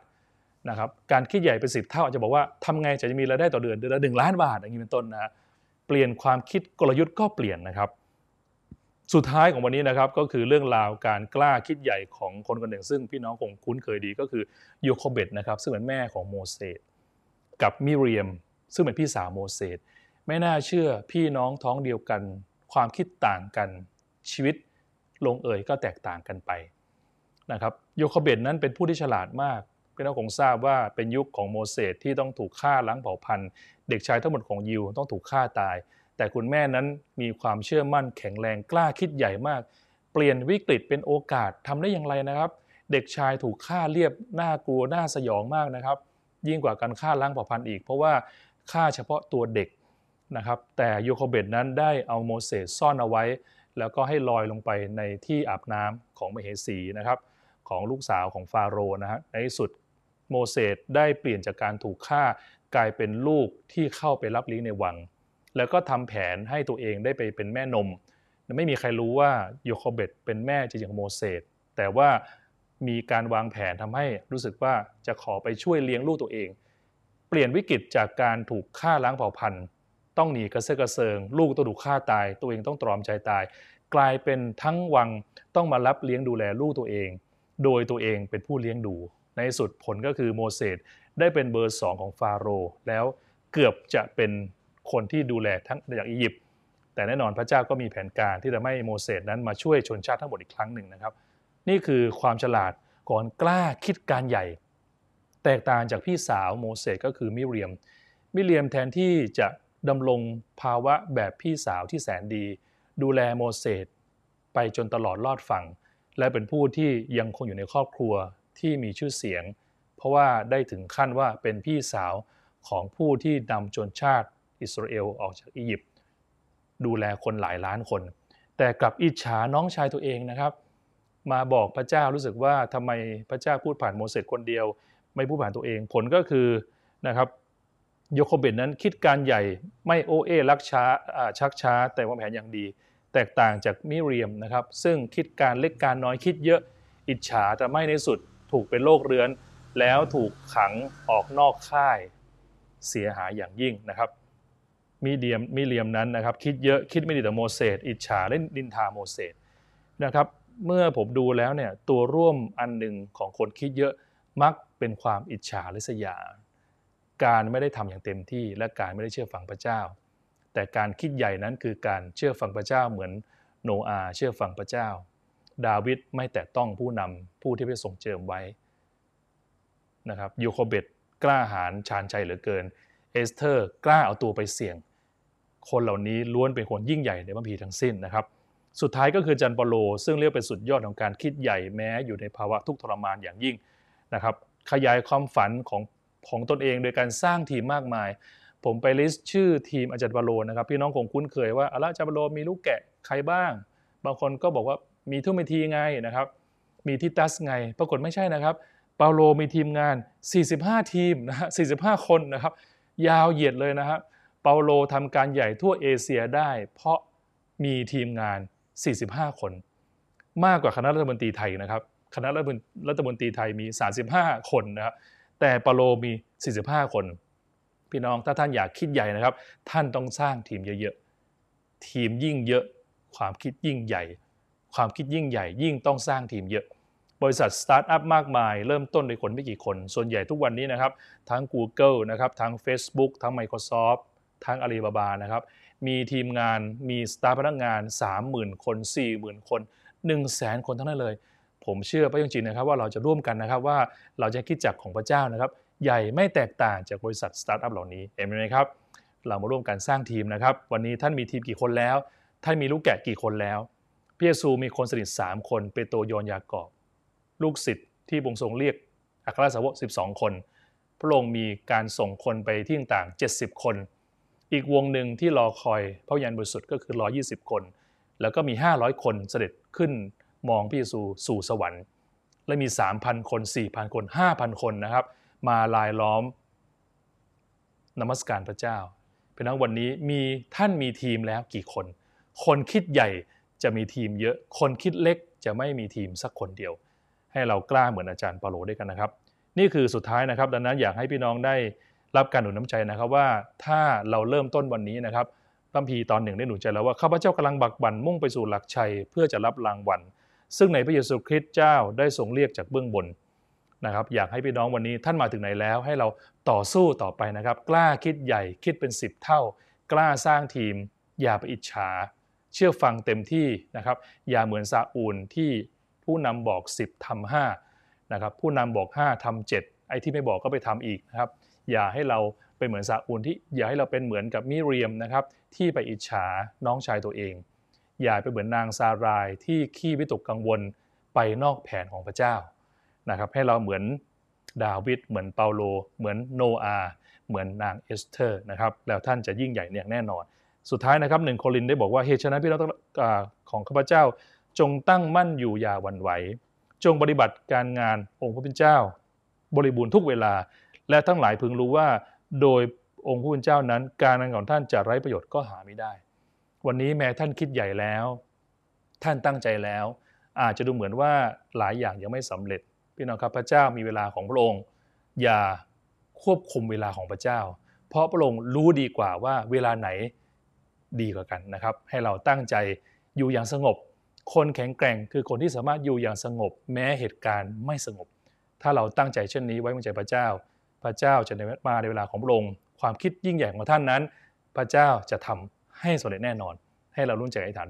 นะครับการคิดใหญ่เป็นสิบเท่าอาจจะบอกว่าทำไงจะมีรายได้ต่อเดือนเดือนละหนึ่งล้านบาทอย่างนี้เป็นต้นนะเปลี่ยนความคิดกลยุทธ์ก็เปลี่ยนนะครับ สุดท้ายของวันนี้นะครับก็คือเรื่องราวการกล้าคิดใหญ่ของคนคนหนึ่ง ซึ่งพี่น้องคงคุ้นเคยดีก็คือโยโคเบตนะครับซึ่งเป็นแม่ของโมเสสกับมิเรียม ซึ่งเป็นพี่สาวโมเสสไม่น่าเชื่อพี่น้องท้องเดียวกัน ความคิดต่างกันชีวิตลงเอยก็แตกต่างกันไป นะครับโยคเบตนั้นเป็นผู้ที่ฉลาดมากพี่น้องคงทราบว่าเป็นยุคของโมเสสที่ต้องถูกฆ่าล้างเผ่าพันธุ์เด็กชายทั้งหมดของยิวต้องถูกฆ่าตาย แต่คุณแม่นั้นมีความเชื่อมั่นแข็งแรงกล้าคิดใหญ่มาก เปลี่ยนวิกฤตเป็นโอกาสทำได้อย่างไรนะครับ เด็กชายถูกฆ่าเรียบน่ากลัวน่าสยองมากนะครับ ยิ่งกว่าการฆ่าล้างเผ่าพันธุ์อีก เพราะว่าฆ่าเฉพาะตัวเด็กนะครับแต่โยโคเบตนั้นได้เอาโมเสสซ่อนเอาไว้ แล้วก็ให้ลอยลงไปในที่อาบน้ำของมเหสีนะครับ ของลูกสาวของฟาโรห์นะฮะในที่สุดโมเสสได้เปลี่ยนจากการถูกฆ่ากลายเป็นลูกที่เข้าไปรับลี้ในวัง แล้วก็ทำแผนให้ตัวเองได้ไปเป็นแม่นม ไม่มีใครรู้ว่าโยโคเบตเป็นแม่จริงของโมเสสแต่ว่ามีการวางแผนทำให้รู้สึกว่าจะขอไปช่วยเลี้ยงลูกตัวเอง เปลี่ยนวิกฤตจากการถูกฆ่าล้างเผ่าพันธุ์ ต้องหนีกระเซาะกระเซิง ลูกต้องถูกฆ่าตาย ตัวเองต้องตรอมใจตาย กลายเป็นทั้งวังต้องมารับเลี้ยงดูแลลูกตัวเอง โดยตัวเองเป็นผู้เลี้ยงดู ในสุดผลก็คือโมเสสได้เป็นเบอร์สองของฟาโรห์แล้วเกือบจะเป็นคนที่ดูแลทั้งจากอียิปต์แต่แน่นอนพระเจ้าก็มีแผนการที่จะให้โมเสสนั้นมาช่วยชนชาติทั้งหมดอีกครั้งหนึ่งนะครับ นี่คือความฉลาดก่อนกล้าคิดการใหญ่ แตกต่างจากพี่สาวโมเสสก็คือมิเรียม มิเรียมแทนที่จะดำรงภาวะแบบพี่สาวที่แสนดี ดูแลโมเสสไปจนตลอดรอดฝั่ง และเป็นผู้ที่ยังคงอยู่ในครอบครัวที่มีชื่อเสียง เพราะว่าได้ถึงขั้นว่าเป็นพี่สาวของผู้ที่นำชนชาติอิสราเอลออกจากอียิปต์ดูแลคนหลายล้านคน แต่กลับอิจฉาน้องชายตัวเองนะครับ มาบอกพระเจ้ารู้สึกว่าทำไมพระเจ้าพูดผ่านโมเสสคนเดียว ไม่พูดผ่านตัวเองผลก็คือนะครับโยโคเบตนั้นคิดการใหญ่ไม่โอเอลักช้าชักช้า แต่วางแผนอย่างดี แตกต่างจากมิเรียมนะครับ ซึ่งคิดการเล็กการน้อยคิดเยอะอิจฉาแต่ไม่ในสุดถูกเป็นโรคเรื้อน แล้วถูกขังออกนอกค่ายเสียหายอย่างยิ่งนะครับมิเดียมมิเลียมนั้นนะครับ คิดเยอะคิดไม่ดีต่อโมเสสอิจฉาเล่นดินทาโมเสสนะครับ เมื่อผมดูแล้วเนี่ยตัวร่วมอันหนึ่งของคนคิดเยอะมักเป็นความอิจฉาริษยา การไม่ได้ทำอย่างเต็มที่และการไม่ได้เชื่อฟังพระเจ้า แต่การคิดใหญ่นั้นคือการเชื่อฟังพระเจ้าเหมือนโนอาเชื่อฟังพระเจ้า ดาวิดไม่แต่ต้องผู้นำผู้ที่ไปส่งเจิมไว้นะครับยูโคเบตกล้าหาญชาญชัยเหลือเกิน เอสเธอร์กล้าเอาตัวไปเสี่ยง คนเหล่านี้ล้วนเป็นคนยิ่งใหญ่ในบัมพีทั้งสิ้นนะครับ สุดท้ายก็คือจันปโล ซึ่งเรียกเป็นสุดยอดของการคิดใหญ่แม้อยู่ในภาวะทุกข์ทรมานอย่างยิ่งนะครับขยายความฝันของของตนเองโดยการสร้างทีมมากมาย ผมไป list ชื่อทีมอาจารย์เปาโลนะครับพี่น้องคงคุ้นเคยว่าอาจารย์เปาโลมีลูกแกะใครบ้าง บางคนก็บอกว่ามีทิโมธีไงนะครับ มีทิตัสไง ปรากฏไม่ใช่นะครับเปาโลมีทีมงาน 45 ทีมนะฮะ45 คนนะครับ ยาวเหยียดเลยนะฮะเปาโลทำการใหญ่ทั่วเอเชียได้ เพราะมีทีมงาน 45 คน มากกว่าคณะรัฐมนตรีไทยนะครับ คณะรัฐมนตรีไทยมี 35 คนนะครับแต่เปาโลมี 45 คน พี่น้องถ้าท่านอยากคิดใหญ่นะครับ ท่านต้องสร้างทีมเยอะๆทีมยิ่งเยอะ ความคิดยิ่งใหญ่ ความคิดยิ่งใหญ่ ยิ่งต้องสร้างทีมเยอะ บริษัทสตาร์ทอัพมากมาย เริ่มต้นโดยคนไม่กี่คน ส่วนใหญ่ทุกวันนี้นะครับ ทั้ง Google นะครับทั้ง Facebook ทั้ง Microsoft ทั้ง Alibaba นะครับมีทีมงานมีสตาฟพนักงาน 30,000 คน 40,000 คน 100,000 คนทั้งนั้นเลย ผมเชื่อพระจริงนะครับว่าเราจะร่วมกันนะครับว่าเราจะคิดจักของพระเจ้านะครับ ใหญ่ไม่แตกต่างจากบริษัทสตาร์ทอัพเหล่านี้เห็นไหมครับ เรามาร่วมกันสร้างทีมนะครับ วันนี้ท่านมีทีมกี่คนแล้ว ท่านมีลูกแกะกี่คนแล้วพระเยซูมีคนสนิท 3 คนเปโตรโยนยากอบ ลูกศิษย์ที่บงทรงเรียกอัครสาวก 12 คน พระองค์มีการส่งคนไปที่ต่างๆ70 คน อีกวงหนึ่งที่รอคอยพระวิญญาณบริสุทธิ์ก็คือ 120 คน แล้วก็มี 500 คนเสด็จขึ้นมองพระเยซูสู่สวรรค์ และมี 3,000 คน 4,000 คน 5,000 คนนะครับ มาลายล้อมนมัสการพระเจ้าเป็นทั้งวันนี้มีท่านมีทีมแล้วกี่คน คนคิดใหญ่จะมีทีมเยอะ คนคิดเล็กจะไม่มีทีมสักคนเดียว ให้เรากล้าเหมือนอาจารย์เปาโลด้วยกันนะครับ นี่คือสุดท้ายนะครับ ดังนั้นอยากให้พี่น้องได้รับการหนุนน้ำใจนะครับว่าถ้าเราเริ่มต้นวันนี้นะครับพระพีตอนหนึ่งได้หนุนใจแล้วว่าข้าพเจ้ากำลังบักบั่นมุ่งไปสู่หลักชัย เพื่อจะรับรางวัล ซึ่งในพระเยซูคริสต์เจ้าได้ทรงเรียกจากเบื้องบน นะครับอยากให้พี่น้องวันนี้ท่านมาถึงไหนแล้ว ให้เราต่อสู้ต่อไปนะครับ กล้าคิดใหญ่คิดเป็น 10 เท่า กล้าสร้างทีม อย่าไปอิจฉา เชื่อฟังเต็มที่นะครับ อย่าเหมือนซาอูลที่ผู้นำบอก 10ทำ5นะครับผู้นำบอก 5ทำ7ไอ้ที่ไม่บอกก็ไปทำอีกนะครับ อย่าให้เราเป็นเหมือนซาอูลที่อย่าให้เราเป็นเหมือนกับมิเรียมนะครับที่ไปอิจฉาน้องชายตัวเอง อย่าไปเหมือนนางซารายที่ขี้วิตกกังวลไปนอกแผนของพระเจ้า นะครับให้เราเหมือนดาวิดเหมือนเปาโล เหมือนโนอาเหมือนนางเอสเธอร์นะครับแล้วท่านจะยิ่งใหญ่อย่างแน่นอน สุดท้ายนะครับหนึ่งโครินได้บอกว่าเหตุฉะนั้นพี่น้องของข้าพเจ้าจงตั้งมั่นอยู่อย่าหวั่นไหว จงปฏิบัติการงานองค์พระผู้เป็นเจ้า บริบูรณ์ทุกเวลา และทั้งหลายพึงรู้ว่าโดยองค์พระผู้เป็นเจ้านั้น การงานของท่านจะไร้ประโยชน์ก็หาไม่ได้ วันนี้แม้ท่านคิดใหญ่แล้ว ท่านตั้งใจแล้ว อาจจะดูเหมือนว่าหลายอย่างยังไม่สำเร็จ พี่น้องครับพระเจ้ามีเวลาของพระองค์ อย่าควบคุมเวลาของพระเจ้า เพราะพระองค์รู้ดีกว่าว่าเวลาไหนดีกว่ากันนะครับ ให้เราตั้งใจอยู่อย่างสงบ คนแข็งแกร่งคือคนที่สามารถอยู่อย่างสงบ แม้เหตุการณ์ไม่สงบ ถ้าเราตั้งใจเช่นนี้ไว้วางใจพระเจ้า พระเจ้าจะมาในเวลาของพระองค์ความคิดยิ่งใหญ่ของท่านนั้น พระเจ้าจะทำให้สำเร็จแน่นอน ให้เรารุ่นใจอธิษฐาน